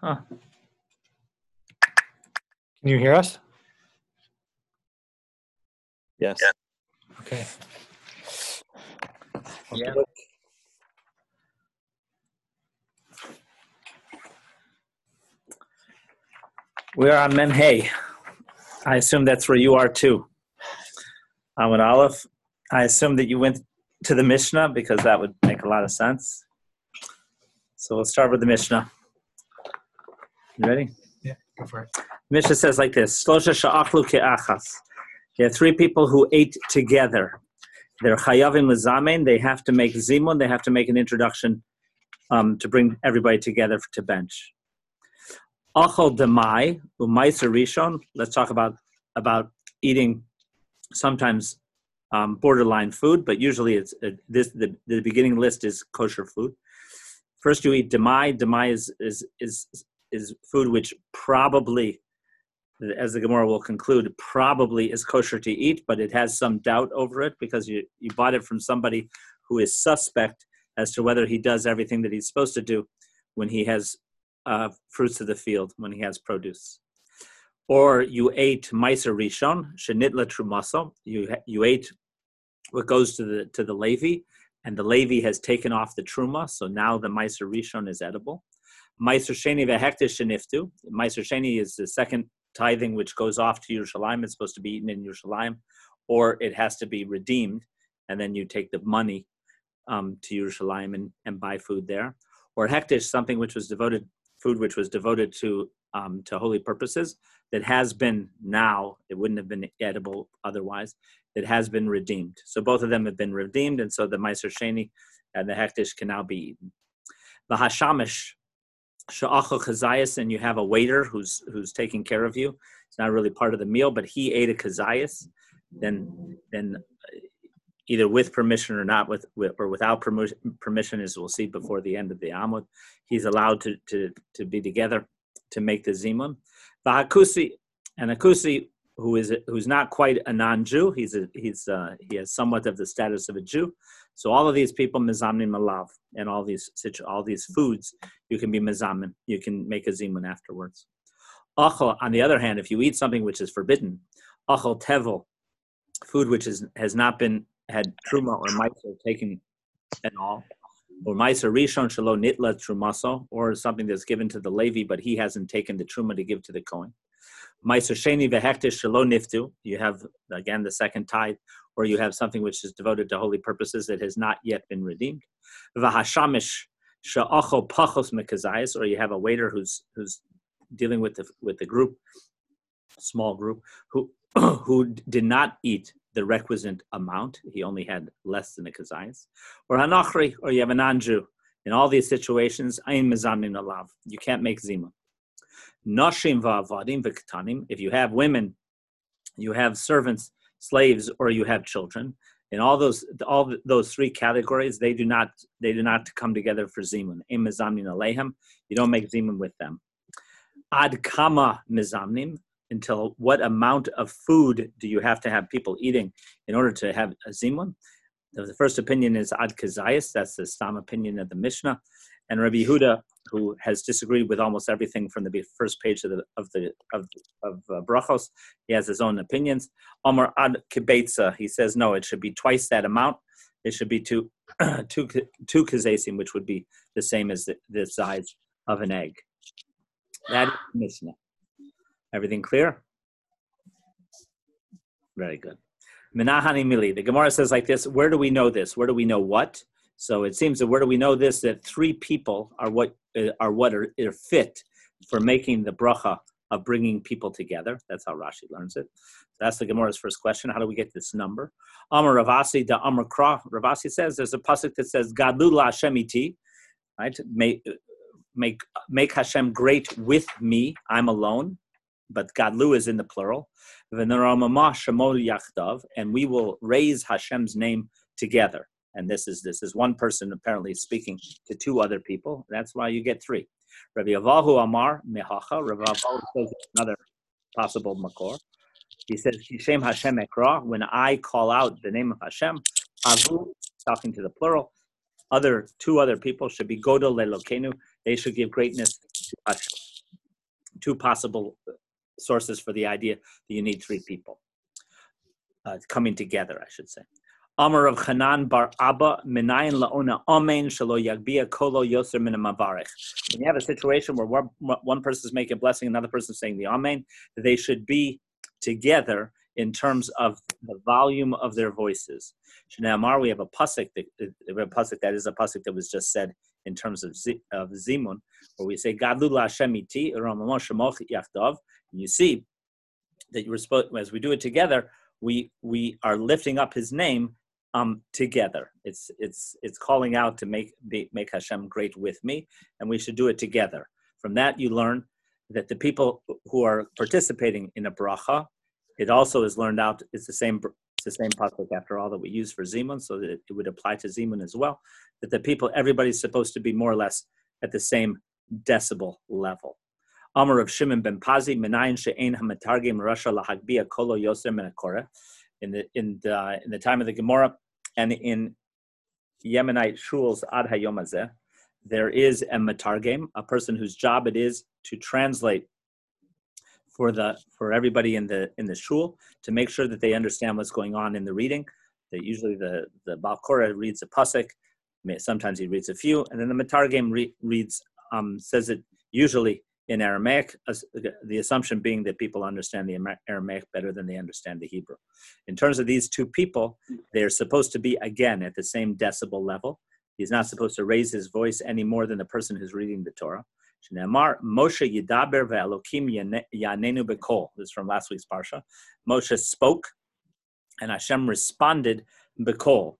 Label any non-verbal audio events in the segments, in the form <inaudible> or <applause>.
Huh. Can you hear us? Yes. Okay. Yeah. We are on Mem Hey. I assume that's where you are too. Amud Aleph. I assume that you went to the Mishnah because that would make a lot of sense. So we'll start with the Mishnah. You ready? Yeah, go for it. Mishnah says like this: "Shlosha sha'achlu ke'achas." Have three people who ate together. They're chayavim lezamen. They have to make zimun. They have to make an introduction um, to bring everybody together to bench. Achol demai u'maiser rishon. Let's talk about about eating sometimes um, borderline food, but usually it's uh, this. The, the beginning list is kosher food. First, you eat demai. Demai is is is is food which probably, as the Gemara will conclude, probably is kosher to eat, but it has some doubt over it because you you bought it from somebody who is suspect as to whether he does everything that he's supposed to do when he has uh, fruits of the field, when he has produce. Or you ate meiser rishon shenitla trumaso. You you ate what goes to the to the Levi, and the Levi has taken off the truma, so now the meiser rishon is edible. Meiser sheni vehektish sheniftu. Meiser sheni is the second tithing which goes off to Yerushalayim. It's supposed to be eaten in Yerushalayim, or it has to be redeemed, and then you take the money um, to Yerushalayim and, and buy food there. Or hektish, something which was devoted food which was devoted to um, to holy purposes that has been now it wouldn't have been edible otherwise it has been redeemed so both of them have been redeemed and so the meiser sheni and the hektish can now be eaten the hashamish sha'achel chazayas and you have a waiter who's who's taking care of you. It's not really part of the meal but he ate a kazayas then then uh, either with permission or not with, with or without permission, permission as we'll see before the end of the amud he's allowed to to to be together to make the zimun the hakusi and hakusi who is who's not quite a non-jew. He's a, he's uh, he has somewhat of the status of a jew. So all of these people mizamnim malav and all these all these foods you can be mizamin you can make a zimun afterwards. Achel on the other hand if you eat something which is forbidden achel tevel food which is has not been had truma or meiser taken at all, or meiser rishon shelo nitla trumaso, or something that's given to the Levi, but he hasn't taken the truma to give to the Kohen. Meiser sheni vehektish shelo niftu, you have again the second tithe, or you have something which is devoted to holy purposes that has not yet been redeemed. Vahashamish sha'acho pachos mekazayis, or you have a waiter who's who's dealing with the with the group, small group, who <clears throat> who did not eat the requisite amount. He only had less than a kazayas. Or hanachri, or you have an anju. In all these situations, ayin mezamin alav. You can't make zima. Nashim va'avadim v'katanim. If you have women, you have servants, slaves, or you have children. In all those all those three categories, they do not they do not come together for zimun. Im mezamin alehem. You don't make zimun with them. Ad kama mizamnim until what amount of food do you have to have people eating in order to have a zimun? The first opinion is ad kazayas, that's the Stam opinion of the Mishnah, and Rabbi Yehuda, who has disagreed with almost everything from the first page of the of the of, of uh, brachos, he has his own opinions. Omar ad kibetza, he says no, it should be twice that amount. It should be two <clears throat> two two kazesim, which would be the same as the, the size of an egg. That is Mishnah. Everything clear? Very good. Menahani Mili. The Gemara says like this Where do we know this? Where do we know what? So it seems that where do we know this? That three people are what uh, are what are, are fit for making the bracha of bringing people together. That's how Rashi learns it. That's the Gemara's first question. How do we get this number? Amar Rav Assi da Amar Kra. Rav Assi says there's a pasuk that says Gadlu la Hashem iti, right? Make make make Hashem great with me. I'm alone but Gadlu is in the plural. And we will raise Hashem's name together. And this is this is one person apparently speaking to two other people. That's why you get three. Rabbi Avahu Amar Mehacha. Rabbi Avahu says another possible makor. He says, Hishem Hashem Ekra. When I call out the name of Hashem, Avu, talking to the plural, other two other people should be Godol Lelokenu. They should give greatness two possible sources for the idea that you need three people uh, coming together, I should say. Amar of Hanan bar Abba minayin laona amen shalo yagbia kolo yoser min. When you have a situation where one, one person is making a blessing, another person is saying the amen, they should be together in terms of the volume of their voices. Amar, we have a pasuk that, a pasuk that is a pasuk that was just said in terms of, of Zimun, where we say Gadlu Hashem iti yachdav. You see that you were supposed as we do it together, we we are lifting up His name um, together. It's it's it's calling out to make be, make Hashem great with me, and we should do it together. From that, you learn that the people who are participating in a bracha, it also is learned out. It's the same. It's the same pasuk after all that we use for zimun, so that it would apply to zimun as well. That the people, everybody's supposed to be more or less at the same decibel level. Amar of Shimon ben Pazi, Menayin she'ein hamatargim rasha lahagbia kolo yoser menakora in the in the in the time of the Gemara and in Yemenite shuls ad hayom there is a matargem, a person whose job it is to translate for the for everybody in the in the shul to make sure that they understand what's going on in the reading. That usually the the Balkora reads a pasuk, sometimes he reads a few, and then the matargem re, reads um, says it usually in Aramaic, the assumption being that people understand the Aramaic better than they understand the Hebrew. In terms of these two people, they're supposed to be, again, at the same decibel level. He's not supposed to raise his voice any more than the person who's reading the Torah. Moshe Yidaber ve'elokim yanenu bekol. This is from last week's parsha. Moshe spoke, and Hashem responded bekol.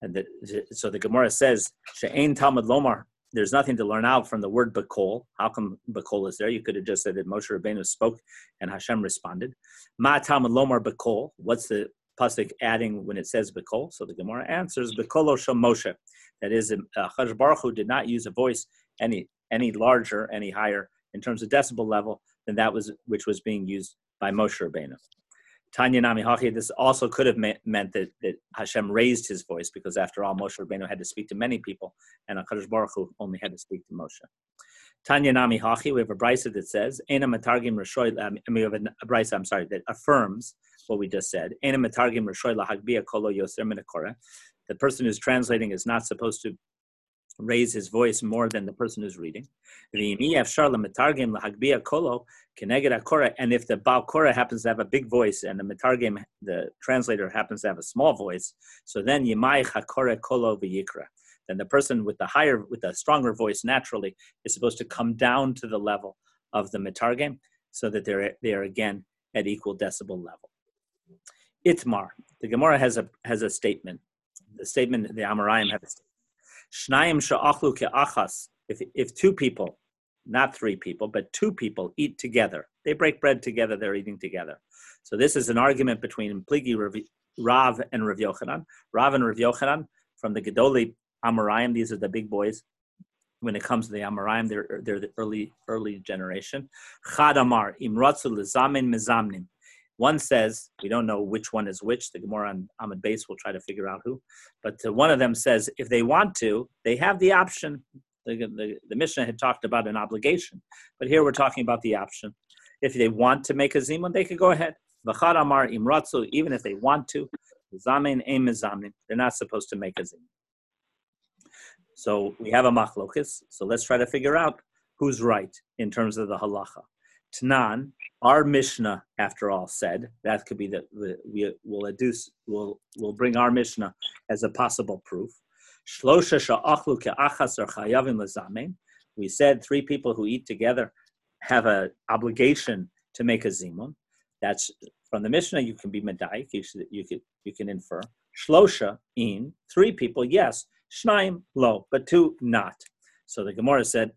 And the, so the Gemara says, "She'ein Talmud Lomar there's nothing to learn out from the word Bakol. How come Bakol is there? You could have just said that Moshe Rabbeinu spoke and Hashem responded. Ma Lomar Bakol. What's the pasuk adding when it says Bakol? So the Gemara answers Bakolo Shel Moshe. That is, uh, Baruch Hu did not use a voice any any larger, any higher in terms of decibel level than that was which was being used by Moshe Rabbeinu. Tanya Nami Hachi, this also could have meant, meant that, that Hashem raised his voice because after all, Moshe Rabbeinu had to speak to many people and HaKadosh Baruch Hu only had to speak to Moshe. Tanya Nami Hachi, we have a brisa that says, Ena Matargim Rashoy, um, we have a brisa, I'm sorry, that affirms what we just said. Ena Matargim Rashoy Lahagbia Kolo. The person who's translating is not supposed to raise his voice more than the person who's reading. And if the Baal Korah happens to have a big voice and the Metargim, the translator, happens to have a small voice, so then V'yikra. Then the person with the higher, with the stronger voice naturally is supposed to come down to the level of the Metargim so that they're, they're again at equal decibel level. Itmar, the Gemara has a, has a statement. The statement, the Amoraim have a statement Shnayim sha'achlu ke'achas. If, if two people, not three people, but two people eat together, they break bread together, they're eating together. So this is an argument between Pligi Rav and Rav Yochanan. Rav and Rav Yochanan from the Gedoli Amoraim, these are the big boys. When it comes to the Amoraim, they're, they're the early early generation. Chad Amar, Imratzu Lezamin Mezamnim. One says, we don't know which one is which. The Gemara on Amud Beis will try to figure out who. But uh, one of them says, if they want to, they have the option. The, the, the Mishnah had talked about an obligation, but here we're talking about the option. If they want to make a zimun, they could go ahead. V'chad amar imratzu, even if they want to, zamin mezamin, they're not supposed to make a zimun. So we have a machlokas. So let's try to figure out who's right in terms of the halacha. Tanan, our Mishnah, after all, said that could be that we will adduce, will will bring our Mishnah as a possible proof. We said three people who eat together have an obligation to make a zimun. That's from the Mishnah. You can be medayik. You, you can you can infer shlosha in three people. Yes, shnaim lo, but two not. So the Gemara said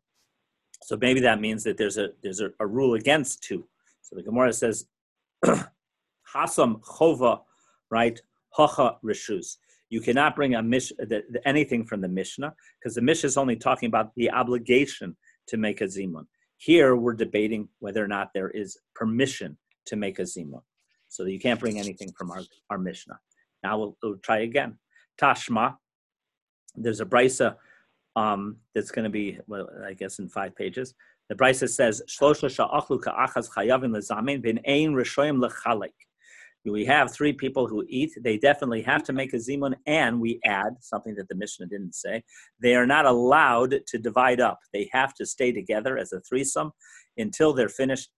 so maybe that means that there's a there's a, a rule against two. So the Gemara says, <clears throat> Hasam chova, right? Hacha rishus. You cannot bring a mish, the, the, anything from the Mishnah because the Mishnah is only talking about the obligation to make a zimun. Here we're debating whether or not there is permission to make a zimun. So you can't bring anything from our, our Mishnah. Now we'll, we'll try again. Tashma, there's a brisa um, that's going to be, well, I guess, in five pages. The Brisa says. We have three people who eat. They definitely have to make a zimun, and we add something that the Mishnah didn't say. They are not allowed to divide up. They have to stay together as a threesome until they're finished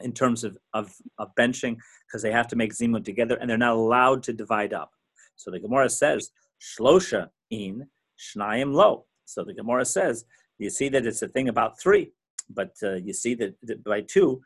in terms of, of, of benching, because they have to make zimun together, and they're not allowed to divide up. So the Gemara says, Shlosha in Shnayim lo. So the Gemara says, you see that it's a thing about three, but uh, you see that, that by two,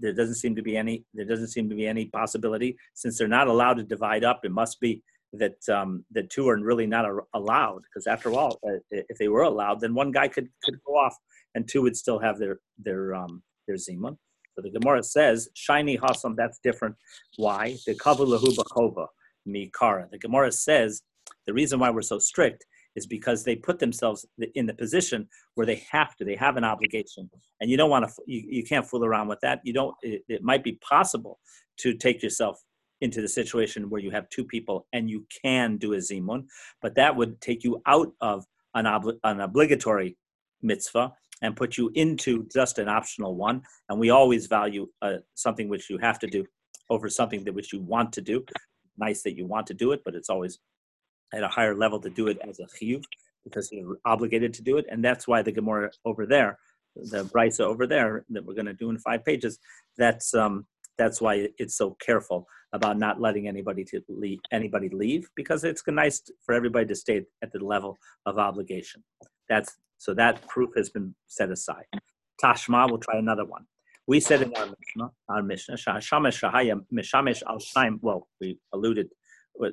there doesn't seem to be any there doesn't seem to be any possibility since they're not allowed to divide up. It must be that um, that two are really not a, allowed because after all, uh, if they were allowed, then one guy could could go off and two would still have their their um, their zimun. So the Gemara says shiny hasam. That's different. Why the kavulahu b'chova mikara. The Gemara says the reason why we're so strict is because they put themselves in the position where they have to they have an obligation. And you don't want to you, you can't fool around with that. You don't it, it might be possible to take yourself into the situation where you have two people and you can do a zimun but that would take you out of an, obli- an obligatory mitzvah and put you into just an optional one. And we always value uh, something which you have to do over something that which you want to do. Nice that you want to do it but it's always at a higher level to do it as a chiyuv because you're obligated to do it, and that's why the Gemara over there, the brisa over there that we're going to do in five pages, that's um, that's why it's so careful about not letting anybody to leave, anybody leave because it's nice for everybody to stay at the level of obligation. That's so that proof has been set aside. Tashma, we'll try another one. We said in our Mishnah, our Mishnah, Shamash Shahaya Mishamesh al Shaim. Well, we alluded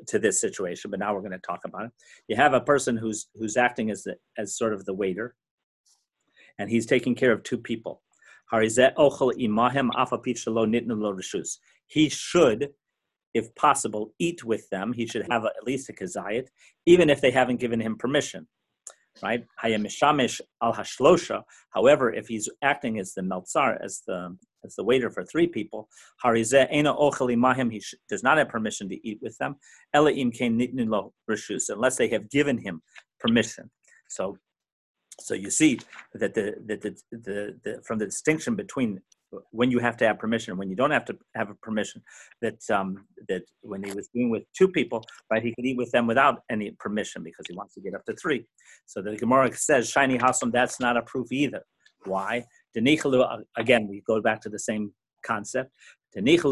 to this situation, but now we're going to talk about it. You have a person who's who's acting as the, as sort of the waiter, and he's taking care of two people. He should, if possible, eat with them. He should have a, at least a kazayit, even if they haven't given him permission right? However, if he's acting as the meltzar, as the as the waiter for three people, harizeh ena ocheli mahim, he does not have permission to eat with them. Elaim kain nitnin lo rishus, unless they have given him permission. So, so you see that the, that the, the, the from the distinction between when you have to have permission, and when you don't have to have a permission, that um, that when he was being with two people, right, he could eat with them without any permission because he wants to get up to three. So the Gemara says, "Shiny hasam." That's not a proof either. Why? Again, we go back to the same concept. Because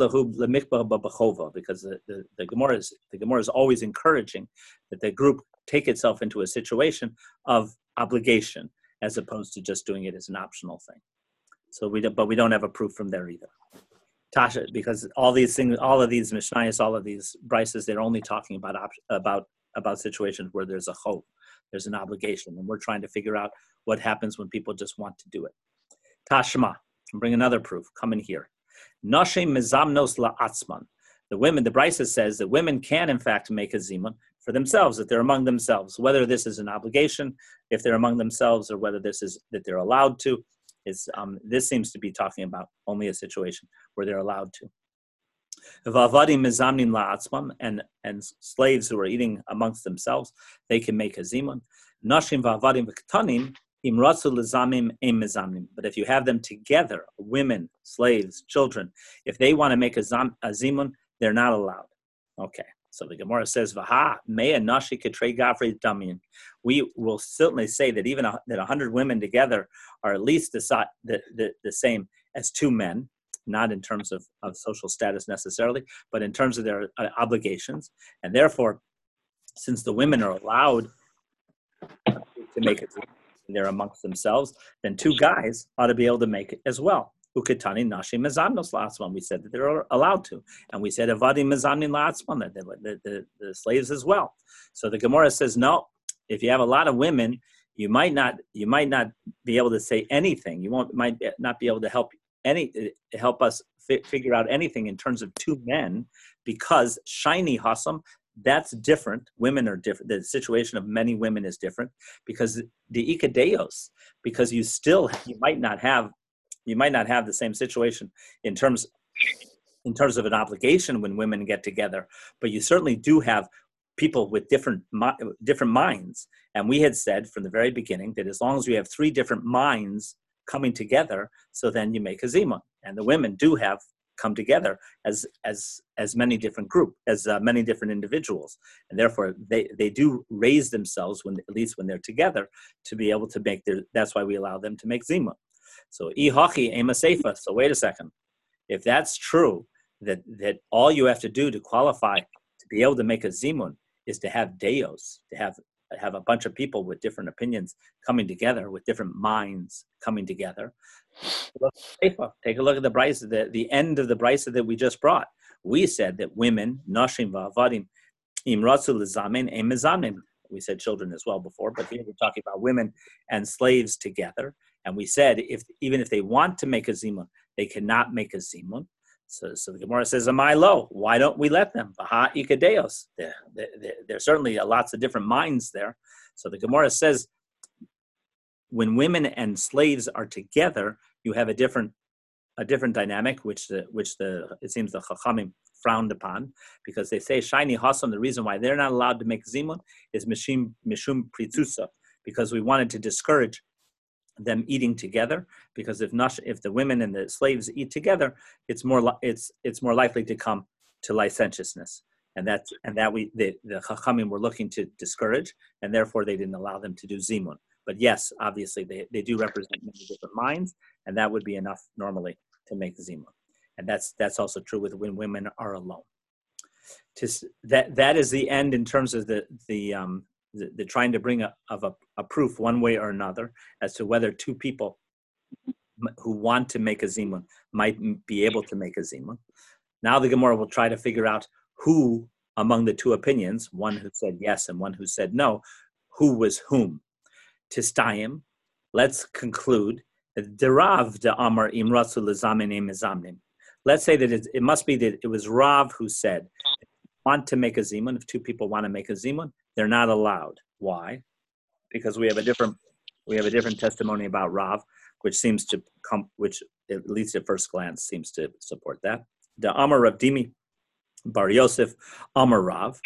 the, the, the Gemara is the Gemara is always encouraging that the group take itself into a situation of obligation as opposed to just doing it as an optional thing. So we, but we don't have a proof from there either. Tasha, because all these things, all of these mishnayos, all of these brises, they're only talking about about about situations where there's a hope, there's an obligation, and we're trying to figure out what happens when people just want to do it. Tashma, bring another proof. Come in here. Nashem mezamnos la'atzman. The women, the Brisa says that women can in fact make a zimun for themselves, that they're among themselves, whether this is an obligation, if they're among themselves, or whether this is that they're allowed to is um, this seems to be talking about only a situation where they're allowed to. And, and slaves who are eating amongst themselves, they can make a zimun. Nashim vavadim v'ktanim but if you have them together, women, slaves, children, if they want to make a, zimun, they're not allowed. Okay. So the Gemara says, "Vaha mea nashi katre gavri damin." We will certainly say that even a, that hundred women together are at least the, the, the, the same as two men, not in terms of, of social status necessarily, but in terms of their uh, obligations. And therefore, since the women are allowed to make it, they're amongst themselves, then two guys ought to be able to make it as well. Uketani nashim mezamnos la'atzman. We said that they're allowed to, and we said avadim mezamnim la'atzman, that the, the, the slaves as well. So the Gemara says no. If you have a lot of women, you might not you might not be able to say anything. You won't might not be able to help any help us fi- figure out anything in terms of two men because shiny hasam that's different. Women are different. The situation of many women is different because the ikadeos, because you still you might not have you might not have the same situation in terms in terms of an obligation when women get together, but you certainly do have people with different different minds. And we had said from the very beginning that as long as you have three different minds coming together. So then you make a zimun, and the women do have come together as as as many different group as uh, many different individuals. And therefore they they do raise themselves when at least when they're together to be able to make their that's why we allow them to make zima. So ihachi ema so wait a second. If that's true that that all you have to do to qualify to be able to make a zimun is to have deos to have have a bunch of people with different opinions coming together with different minds coming together Take a look at the Bryce, the, the end of the Bryce that we just brought. We said that women, Nashim va'avadim, imratzu lezamin emizamin. We said children as well before, but here we're talking about women and slaves together. And we said if even if they want to make a zimun, they cannot make a zimun. So, so the Gemara says, "Am I low? Why don't we let them?" Baha ikadeos. There, there, there, certainly lots of different minds there. So the Gemara says, when women and slaves are together, you have a different a different dynamic, which the which the it seems the Chachamim frowned upon because they say shiny hasam. The reason why they're not allowed to make zimun is mishum mishum pritzusa because we wanted to discourage them eating together because if not if the women and the slaves eat together it's more it's it's more likely to come to licentiousness and that's and that we the, the chachamim were looking to discourage and therefore they didn't allow them to do zimun but yes, obviously they, they do represent many different minds, and that would be enough normally to make zima. And that's that's also true with when women are alone. To, that that is the end in terms of the the um, the, the trying to bring a, of a, a proof one way or another as to whether two people who want to make a zimun might be able to make a zimun. Now the Gemara will try to figure out who among the two opinions, one who said yes and one who said no, who was whom. Tistayim, let's conclude Derav de Amar Imratsu Lezamenim. Let's say that it, it, must be that it was Rav who said, want to make a zimun. If two people want to make a zimun, they're not allowed. Why? Because we have a different we have a different testimony about Rav, which seems to come, which at least at first glance seems to support that. The Amar Rav Dimi Bar Yosef Amar Rav,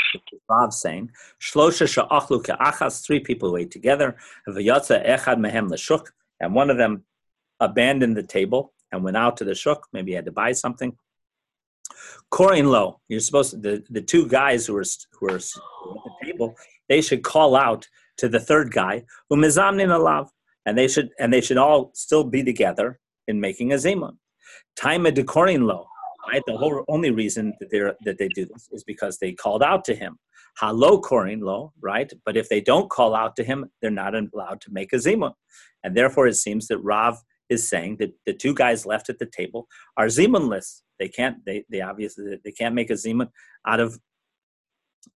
Rav saying, Shlosha sha'achlu ke'achas, three people who ate together, v'yatza echad mehem l'shuk, and one of them abandoned the table and went out to the shuk, maybe he had to buy something. Korin lo, you're supposed to, the, the two guys who were, who were at the table, they should call out to the third guy, umizamnin alav, and they should and they should all still be together in making a zimun. Time de korin lo, right? The whole only reason that they that they do this is because they called out to him. Halo korin lo, right? But if they don't call out to him, they're not allowed to make a zimun, and therefore it seems that Rav is saying that the two guys left at the table are zimunless. They can't. They they obviously they can't make a zimun out of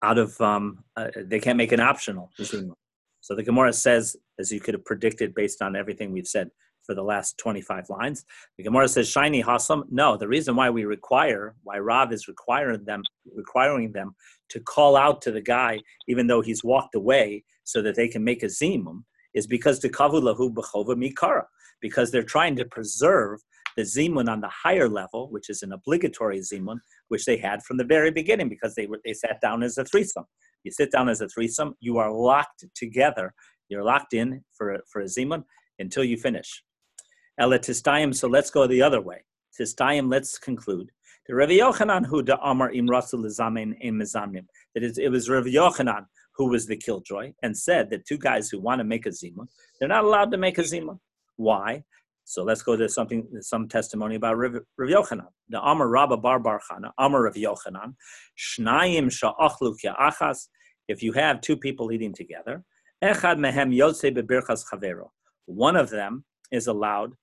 out of um, uh, they can't make an optional zimun. So the Gemara says, as you could have predicted based on everything we've said, for the last 25 lines. The Gemara says, shiny hasam. No, the reason why we require, why Rav is requiring them, requiring them to call out to the guy, even though he's walked away, so that they can make a zimum, is because the kavu lahu b'chova mikara, because they're trying to preserve the zimun on the higher level, which is an obligatory zimun, which they had from the very beginning, because they were they sat down as a threesome. You sit down as a threesome, you are locked together. You're locked in for for a zimun until you finish. So let's go the other way. Tistayim, let's conclude. The Yochanan who da Amar im Mizamnim. That is, it was Rav Yochanan who was the killjoy and said that two guys who want to make a zima, they're not allowed to make a zima. Why? So let's go to something, some testimony about Rav, Yochanan. The Amar Rabba Bar Bar Chana, Amar Rav Yochanan, Shnayim Sha'achlu Achas. If you have two people eating together, Echad Mehem Yotze Bebirchas Chavero. One of them is allowed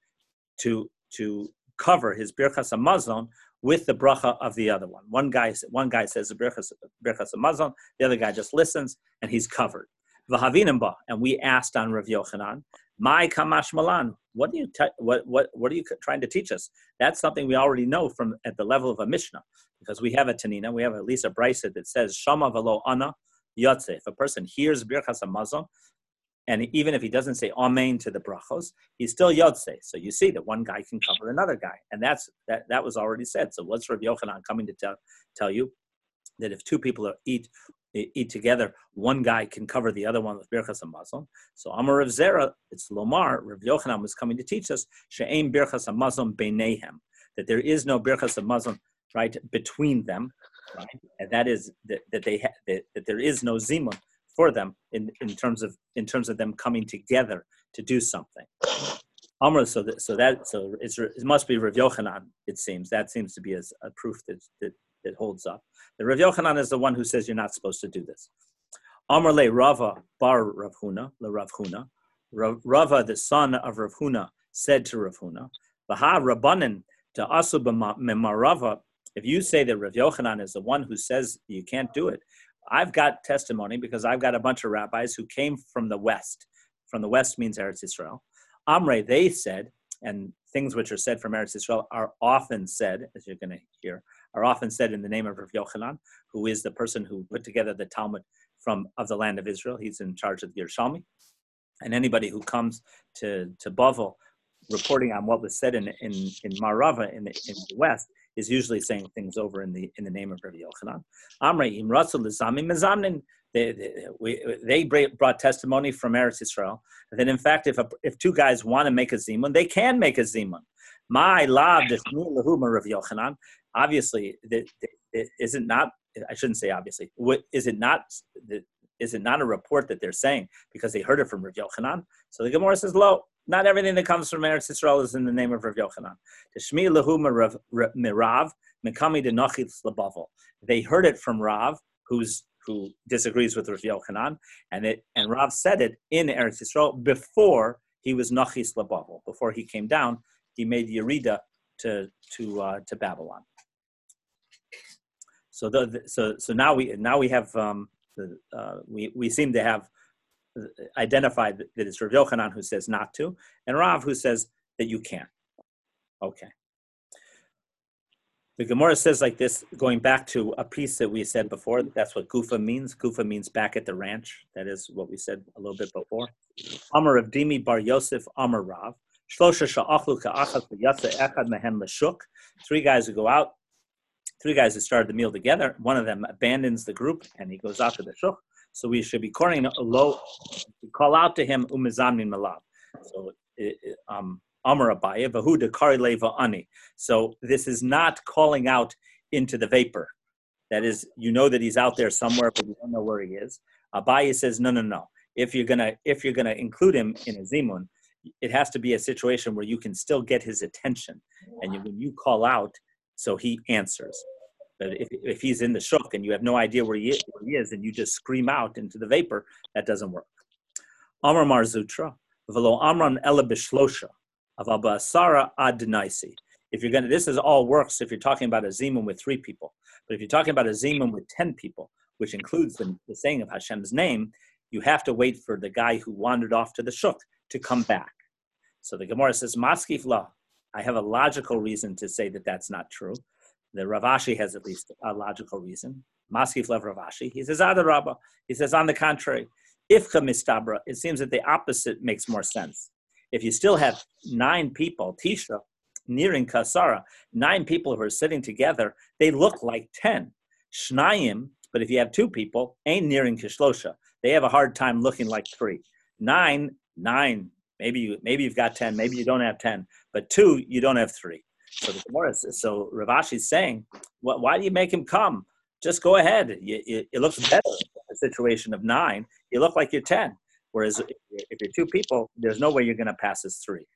to to cover his birchas hamazon with the bracha of the other one. One guy one guy says the birchas birchas hamazon, the other guy just listens and he's covered. V'havinimba, and we asked on Rav Yochanan, my kamash malan. What are you te- what what what are you trying to teach us? That's something we already know from at the level of a mishnah because we have a tanina, we have at least a brisa that says shama velo ana yotze. If a person hears birchas hamazon, and even if he doesn't say amen to the brachos, he's still yodse. So you see that one guy can cover another guy, and that's that. That was already said. So what's Rabbi Yochanan coming to tell tell you that if two people are, eat eat together, one guy can cover the other one with Birchas Hamazon. So Amar Rav Zera, it's Lomar, Rav Yochanan was coming to teach us, She'aim Birchas Hamazon Beinehem, that there is no Birchas Hamazon, right, between them, right? And that is that, that they ha- that, that there is no Zimun for them in, in terms of in terms of them coming together to do something. Amr, so that so that so it must be Rav Yochanan. It seems that seems to be a proof that that, that holds up. The Rav Yochanan is the one who says you're not supposed to do this. Amr le Rava bar Rav Huna le Rav Huna. Rava, the son of Rav Huna, said to Rav Huna, "Vaha Rabbanan to asu Rava. If you say that Rav Yochanan is the one who says you can't do it, I've got testimony because I've got a bunch of rabbis who came from the west. From the west means Eretz Israel. Amre, they said, and things which are said from Eretz Israel are often said, as you're going to hear, are often said in the name of Rav Yochanan, who is the person who put together the Talmud from of the land of Israel. He's in charge of the Yerushalmi. And anybody who comes to, to Bavel reporting on what was said in, in, in Marava in the, in the west is usually saying things over in the in the name of Rabbi Yochanan. Amrei imratzul lizamim mezamnin. They, they, we, they brought testimony from Eretz Israel that in fact, if a, if two guys want to make a zimun, they can make a zimun. My lab lahuma Rav Yochanan. Obviously, is it not? I shouldn't say obviously. Is it not? Is it not a report that they're saying because they heard it from Rav Yochanan? So the Gemara says, "Lo, not everything that comes from Eretz Yisrael is in the name of Rav Yochanan. Shmi lehu mirav mekami de nochitz lebavel. They heard it from Rav, who's who disagrees with Rav Yochanan, and it and Rav said it in Eretz Yisrael before he was nachis lebavel. Before he came down, he made Yerida to to uh, to Babylon. So the, so so now we now we have um, the, uh, we we seem to have identified that it's Rav Yochanan who says not to, and Rav who says that you can. Okay. The Gemara says like this, going back to a piece that we said before. That's what Gufa means. Gufa means back at the ranch. That is what we said a little bit before. Amar of Dimi Bar Yosef Amar Rav. Three guys who go out. Three guys who started the meal together. One of them abandons the group and he goes out to the shuk. So we should be calling low, call out to him umizamnin malab. So um, Amar Abaye, Vahuda Kari Leva Ani. So this is not calling out into the vapor. That is, you know that he's out there somewhere, but you don't know where he is. Abaye says, no, no, no. If you're gonna if you're gonna include him in a zimun, it has to be a situation where you can still get his attention, and you, when you call out, so he answers. But if, if he's in the shuk and you have no idea where he, is, where he is and you just scream out into the vapor, that doesn't work. Amar Mar Zutra, velo amran ela bishlosha, of abasara ad If you're gonna, this is all works if you're talking about a zimun with three people. But if you're talking about a zimun with ten people, which includes the, the saying of Hashem's name, you have to wait for the guy who wandered off to the shuk to come back. So the Gemara says, Maskif la. I have a logical reason to say that that's not true. The Rav Ashi has at least a logical reason. Maskif Lev Rav Ashi. He says, Adarabba. He says, on the contrary, Ifcha mistabra, it seems that the opposite makes more sense. If you still have nine people, Tisha, nearing Kasara, nine people who are sitting together, they look like 10. Shnayim, but if you have two people, ain't nearing Kishlosha. They have a hard time looking like three. Nine, nine, maybe you maybe you've got 10, maybe you don't have 10, but two, you don't have three. So the Gemara so Rav Ashi's saying, why do you make him come? Just go ahead. It looks better a situation of nine. You look like you're 10. Whereas if you're two people, there's no way you're going to pass as three.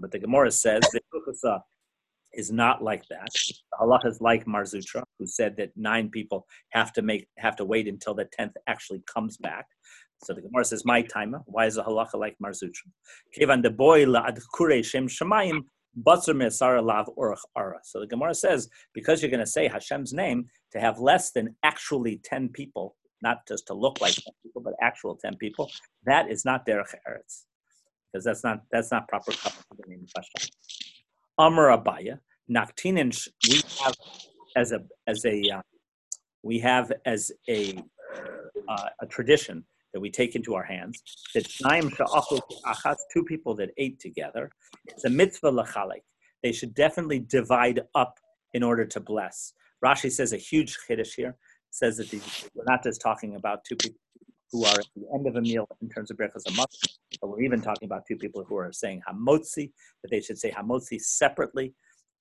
But the Gemara says Kukusa is not like that. Allah is like Mar Zutra, who said that nine people have to make have to wait until the tenth actually comes back. So the Gemara says, "My timer. Why is the halacha like Mar Zutra? Kevan de boy la kure shem shemayim So the Gemara says, because you're going to say Hashem's name, to have less than actually 10 people, not just to look like 10 people, but actual 10 people, that is not derech eretz. Because that's not that's not proper cover for the name of Hashem. Amar Abaye, we have as a as a uh, we have as a uh, a tradition that we take into our hands that two people that ate together. It's a mitzvah lachalik. They should definitely divide up in order to bless. Rashi says a huge chiddush here. says that we're not just talking about two people who are at the end of a meal in terms of Birchas Hamotzi, but we're even talking about two people who are saying Hamotzi, that they should say Hamotzi separately,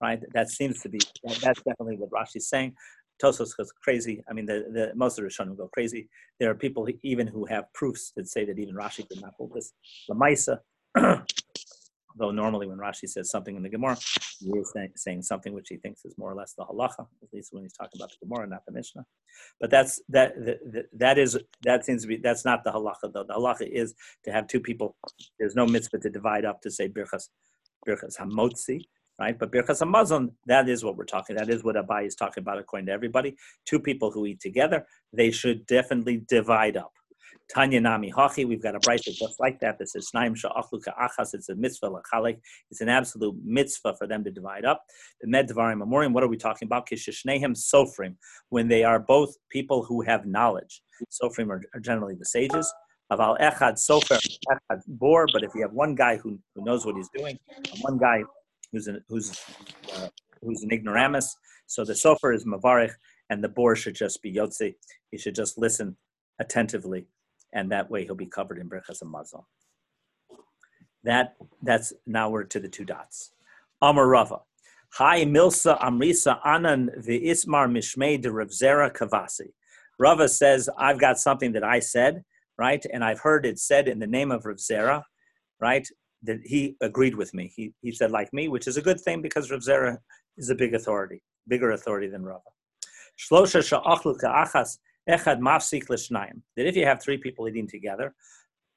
right? That seems to be, that's definitely what Rashi's saying. Tosos goes crazy. I mean, the, the most of the Rishonim go crazy. There are people even who have proofs that say that even Rashi did not hold this. Lamaisa, <clears throat> though normally when Rashi says something in the Gemara, he is saying, saying something which he thinks is more or less the halacha, at least when he's talking about the Gemara, not the Mishnah. But that's that that, that is that seems to be that's not the halacha though. The halacha is to have two people. There's no mitzvah to divide up to say birchas birchas hamotzi, right? But birchas hamazon, that is what we're talking. That is what Abai is talking about according to everybody. Two people who eat together, they should definitely divide up. Tanya Nami Hachi, we've got a bright just like that This is Snaim Sha'achlu Achas, it's a mitzvah lachalik. It's an absolute mitzvah for them to divide up. The Med Devarim what are we talking about? Kishishnehem Sofrim, when they are both people who have knowledge. Sofrim are, are generally the sages. Aval Echad Sofer, Echad Bor, but if you have one guy who, who knows what he's doing, and one guy who's an, who's, uh, who's an ignoramus, so the Sofer is Mavarich, and the Bor should just be Yotzi. He should just listen attentively and that way he'll be covered in Berchas Hamazon. That that's now we're to the two dots. Amar Rava. Hi Milsa Amrisa Anan Ismar Mishmei de Zera Kavasi. Rava says, I've got something that I said, right? And I've heard it said in the name of Rav Zera, right? That he agreed with me. He, he said, like me, which is a good thing because Rav Zera is a big authority, bigger authority than Rava. That if you have three people eating together,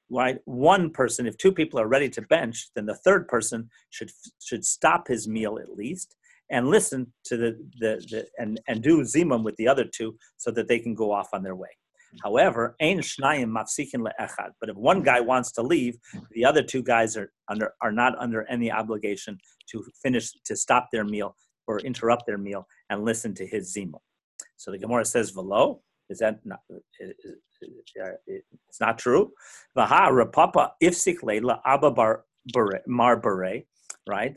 right, one person, if two people are ready to bench, then the third person should should stop his meal at least and listen to the the, the and and do zimam with the other two so that they can go off on their way. However, ein shnayim. But if one guy wants to leave, the other two guys are under are not under any obligation to finish to stop their meal or interrupt their meal and listen to his zimam. So the Gemara says, "Velo." Is that not? It's not true. Vaha Rav Papa ifsik leila abba bar mar bere, right?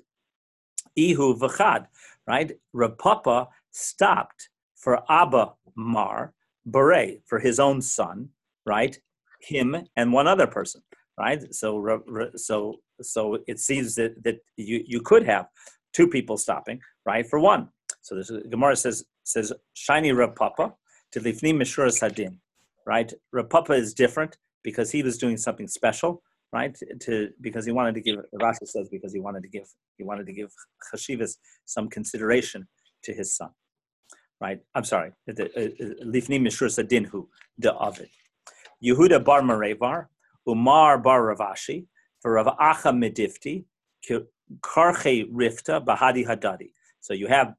Ihu v'chad, right? Rav Papa stopped for Abba Mar bere for his own son, right? Him and one other person, right? So, so, so it seems that that you you could have two people stopping, right? For one. So this Gemara says says shiny Rav Papa to Lifnim Mishur Sadin, right? Rav Papa is different because he was doing something special, right? To because he wanted to give Rashi says because he wanted to give he wanted to give Chashivas some consideration to his son, right? I'm sorry, uh, Lifnim Mishur Sadinhu the Ovid. Yehuda bar Maremar, Umar bar Rav Ashi, for Rav Acha Medifti, Karche Rifta Bahadi Hadadi. So you have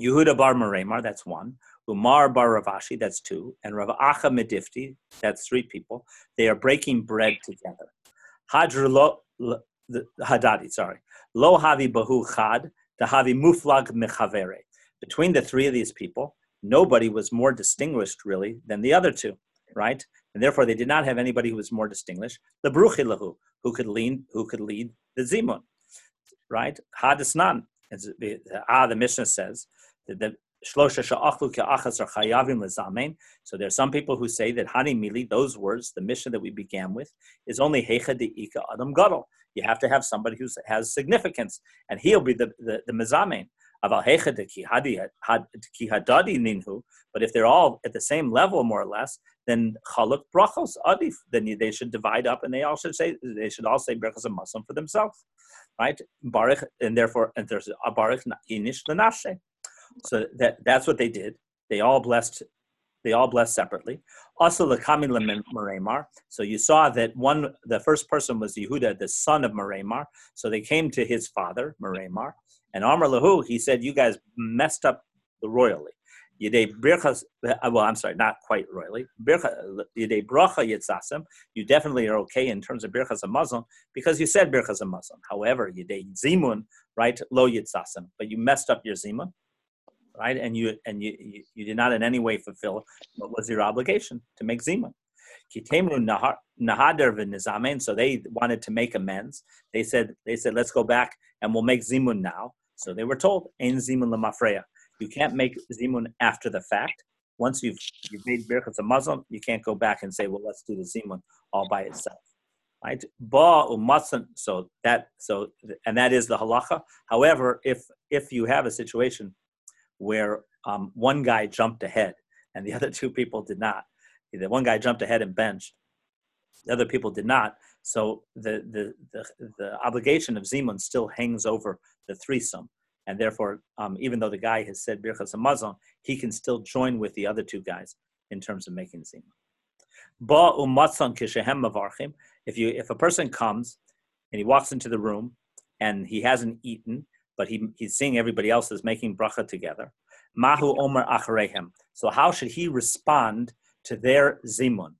Yehuda bar Maremar, that's one. Umar bar Rav Ashi, that's two, and Rav Acha Medifti, that's three people. They are breaking bread together. Hadr lo, Hadadi, sorry. Lo havi bahu chad, the havi muflag mechavere. Between the three of these people, nobody was more distinguished really than the other two, right? And therefore, they did not have anybody who was more distinguished. The bruchilahu, who could lead, who could lead the zimun, right? Hadisnan, as ah, the Mishnah says that the Ke'achas are Chayavim Lezamein. so there are some people who say that Hani Mili, those words, the mission that we began with, is only Hecha Ika Adam Gadol. You have to have somebody who has significance, and he'll be the, the, the Mizamein. But if they're all at the same level, more or less, then chaluk brachos adif. Then they should divide up, and they all should say they should all say brachos hamazon for themselves, right? Baruch, and therefore, and there's a baruch inish lenashe. So that that's what they did. They all blessed. They all blessed separately. Also, the Kamil Maremar. So you saw that one, the first person was Yehuda, the son of Maremar. So they came to his father, Maremar, and Amr Lahu. He said, "You guys messed up royally." Birchas, well, I'm sorry, not quite royally. Bracha yitzasem. You definitely are okay in terms of birchas hamazon because you said birchas hamazon. However, zimun, right, lo yitzasem, but you messed up your zimun right? And you and you, you, you did not in any way fulfill what was your obligation to make zimun. So they wanted to make amends. They said, they said, let's go back and we'll make zimun now. So they were told, "Ein zimun lemafreya." You can't make zimun after the fact. once you've you've made birchas hamazon, you can't go back and say, well, let's do the zimun all by itself, right? Ba umatsan. So that so and that is the halacha. However, if if you have a situation where um, one guy jumped ahead and the <laughs> other two people did not, the one guy jumped ahead and benched, the other people did not. So the the the, the obligation of zimun still hangs over the threesome and therefore, um, even though the guy has said birchas hamazon, he can still join with the other two guys in terms of making zima. Ba umatzon kishehem mavarchim. If you if a person comes and he walks into the room and he hasn't eaten, but he, he's seeing everybody else is making bracha together. Mahu omer acharehem. So how should he respond to their zimun?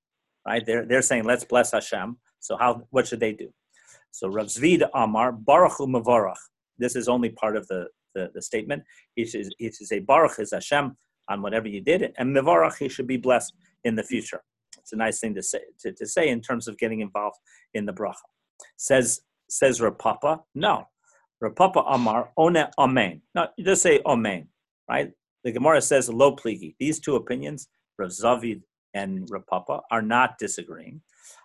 Right? They're they're saying let's bless Hashem. So how what should they do? So Rav Zvid Amar Baruch Mavarach. This is only part of the the, the statement. He should, he should say, Baruch is Hashem on whatever you did, and Mivarach, he should be blessed in the future. It's a nice thing to say, to, to say in terms of getting involved in the bracha. Says, says Rav Papa, no. Rav Papa Amar, One Amen. No, you just say Amen, right? The Gemara says, Lo pligi. These two opinions, Rav Zavid and Rav Papa, are not disagreeing.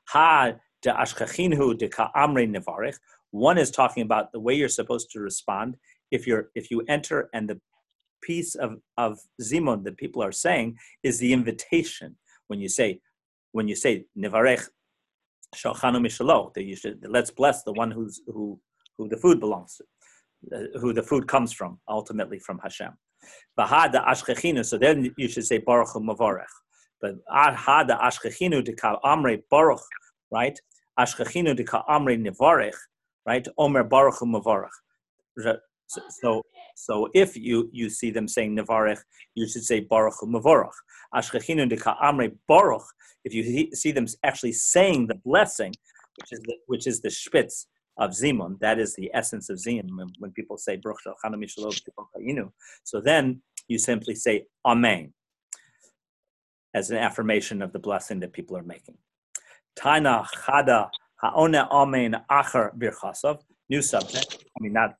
Ha de ashkachinhu de ka'amre nevarich. One is talking about the way you're supposed to respond if you're if you enter and the piece of of zimun that people are saying is the invitation. When you say when you say nevarech shalchanu mishalo that you should let's bless the one who's who who the food belongs to uh, who the food comes from ultimately from Hashem. Bahada ashkechinu so then you should say baruch mavarech. But hada ashkechinu de ka amre baruch right? Ashkechinu de ka amre nevarech right omer baruch mavarech so, so, if you, you see them saying Nevarech, you should say Baruch Mavorach. Ashkechinu de Ka'amre Baruch, if you see them actually saying the blessing, which is the, which is the spitz of Zimun, that is the essence of Zimun, when people say Baruch Mishalov So then you simply say Amen as an affirmation of the blessing that people are making. Taina Chada Ha'one Amen Acher Birchasav, new subject. I mean, not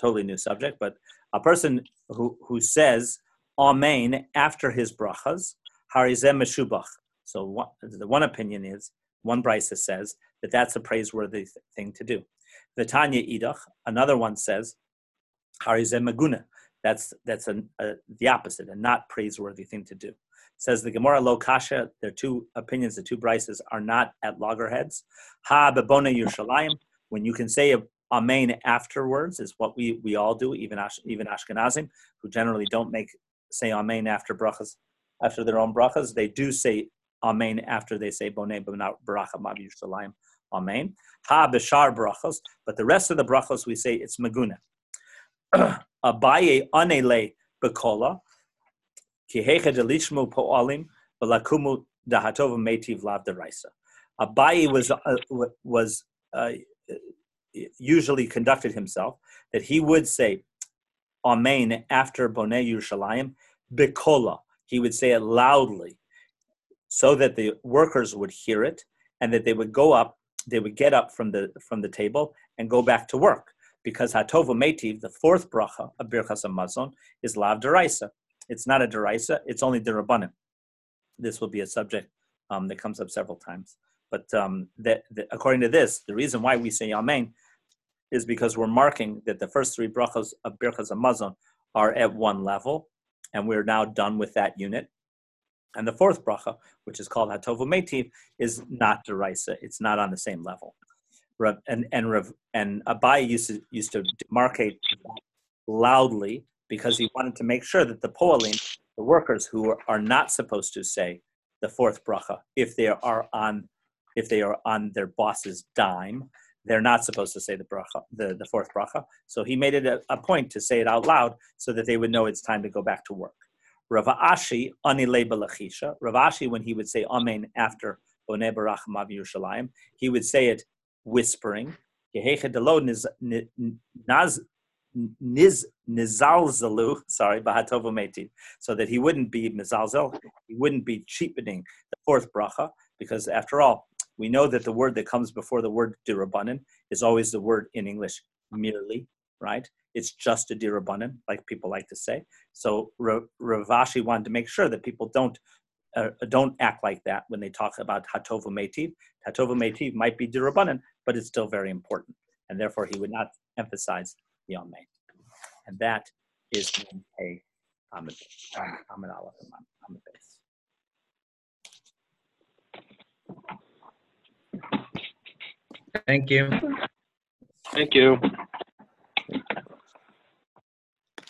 totally new subject, but a person who, who says Amen after his brachas, Harizem Meshubach. So one, the one opinion is, one brisa says that that's a praiseworthy thing to do. The Tanya Idach, another one says, Harizem Maguna. That's, that's a, the opposite, a not praiseworthy thing to do. Says the Gemara Lo Kasha, their two opinions, the two brises are not at loggerheads. Ha Bebona Yerushalayim, when you can say Amen afterwards is what we, we all do, even Ash, even Ashkenazim, who generally don't make say Amen after brachas, after their own brachas. They do say Amen after they say Bonei Baracha Mav Yerushalayim. Amen. Ha b'shar brachos, but the rest of the brachos we say it's maguna. <clears throat> Abaye anele bekola, Abaye was uh, was uh, usually conducted himself, that he would say Amen after Bonei Yerushalayim, Bikola. He would say it loudly so that the workers would hear it and that they would go up, they would get up from the from the table and go back to work. Because Hatova Metiv, the fourth bracha of Birchas Hamazon, is Lav Deraisa. It's not a Deraisa, it's only Derabanim. This will be a subject um, that comes up several times. But um, the, the, according to this, the reason why we say Amen is because we're marking that the first three brachas of Birchas Hamazon are at one level, and we're now done with that unit. And the fourth bracha, which is called Hatovu Metiv, is not derisa; it's not on the same level. And and and Abaye used to used to demarcate loudly because he wanted to make sure that the poalim, the workers who are not supposed to say the fourth bracha, if they are on if they are on their boss's dime, they're not supposed to say the bracha, the, the fourth bracha. So he made it a, a, point to say it out loud so that they would know it's time to go back to work. Rav Ashi, anile. Rav Ashi, when he would say amen after Boneh Barach Mav Yerushalayim, he would say it whispering. Niz nizalzalu, sorry, bahatovo meti, so that he wouldn't be mizalzel, he wouldn't be cheapening the fourth bracha, because after all, we know that the word that comes before the word dirabanan is always the word in English merely, right? It's just a dirabanan, like people like to say. So Ra- Rav Ashi wanted to make sure that people don't uh, don't act like that when they talk about Hatovu Metiv. Hatovu Metiv might be dirabanan, but it's still very important, and therefore he would not emphasize the Amen. And that is a Amud Amud Aleph and Amud Base. Thank you. Thank you.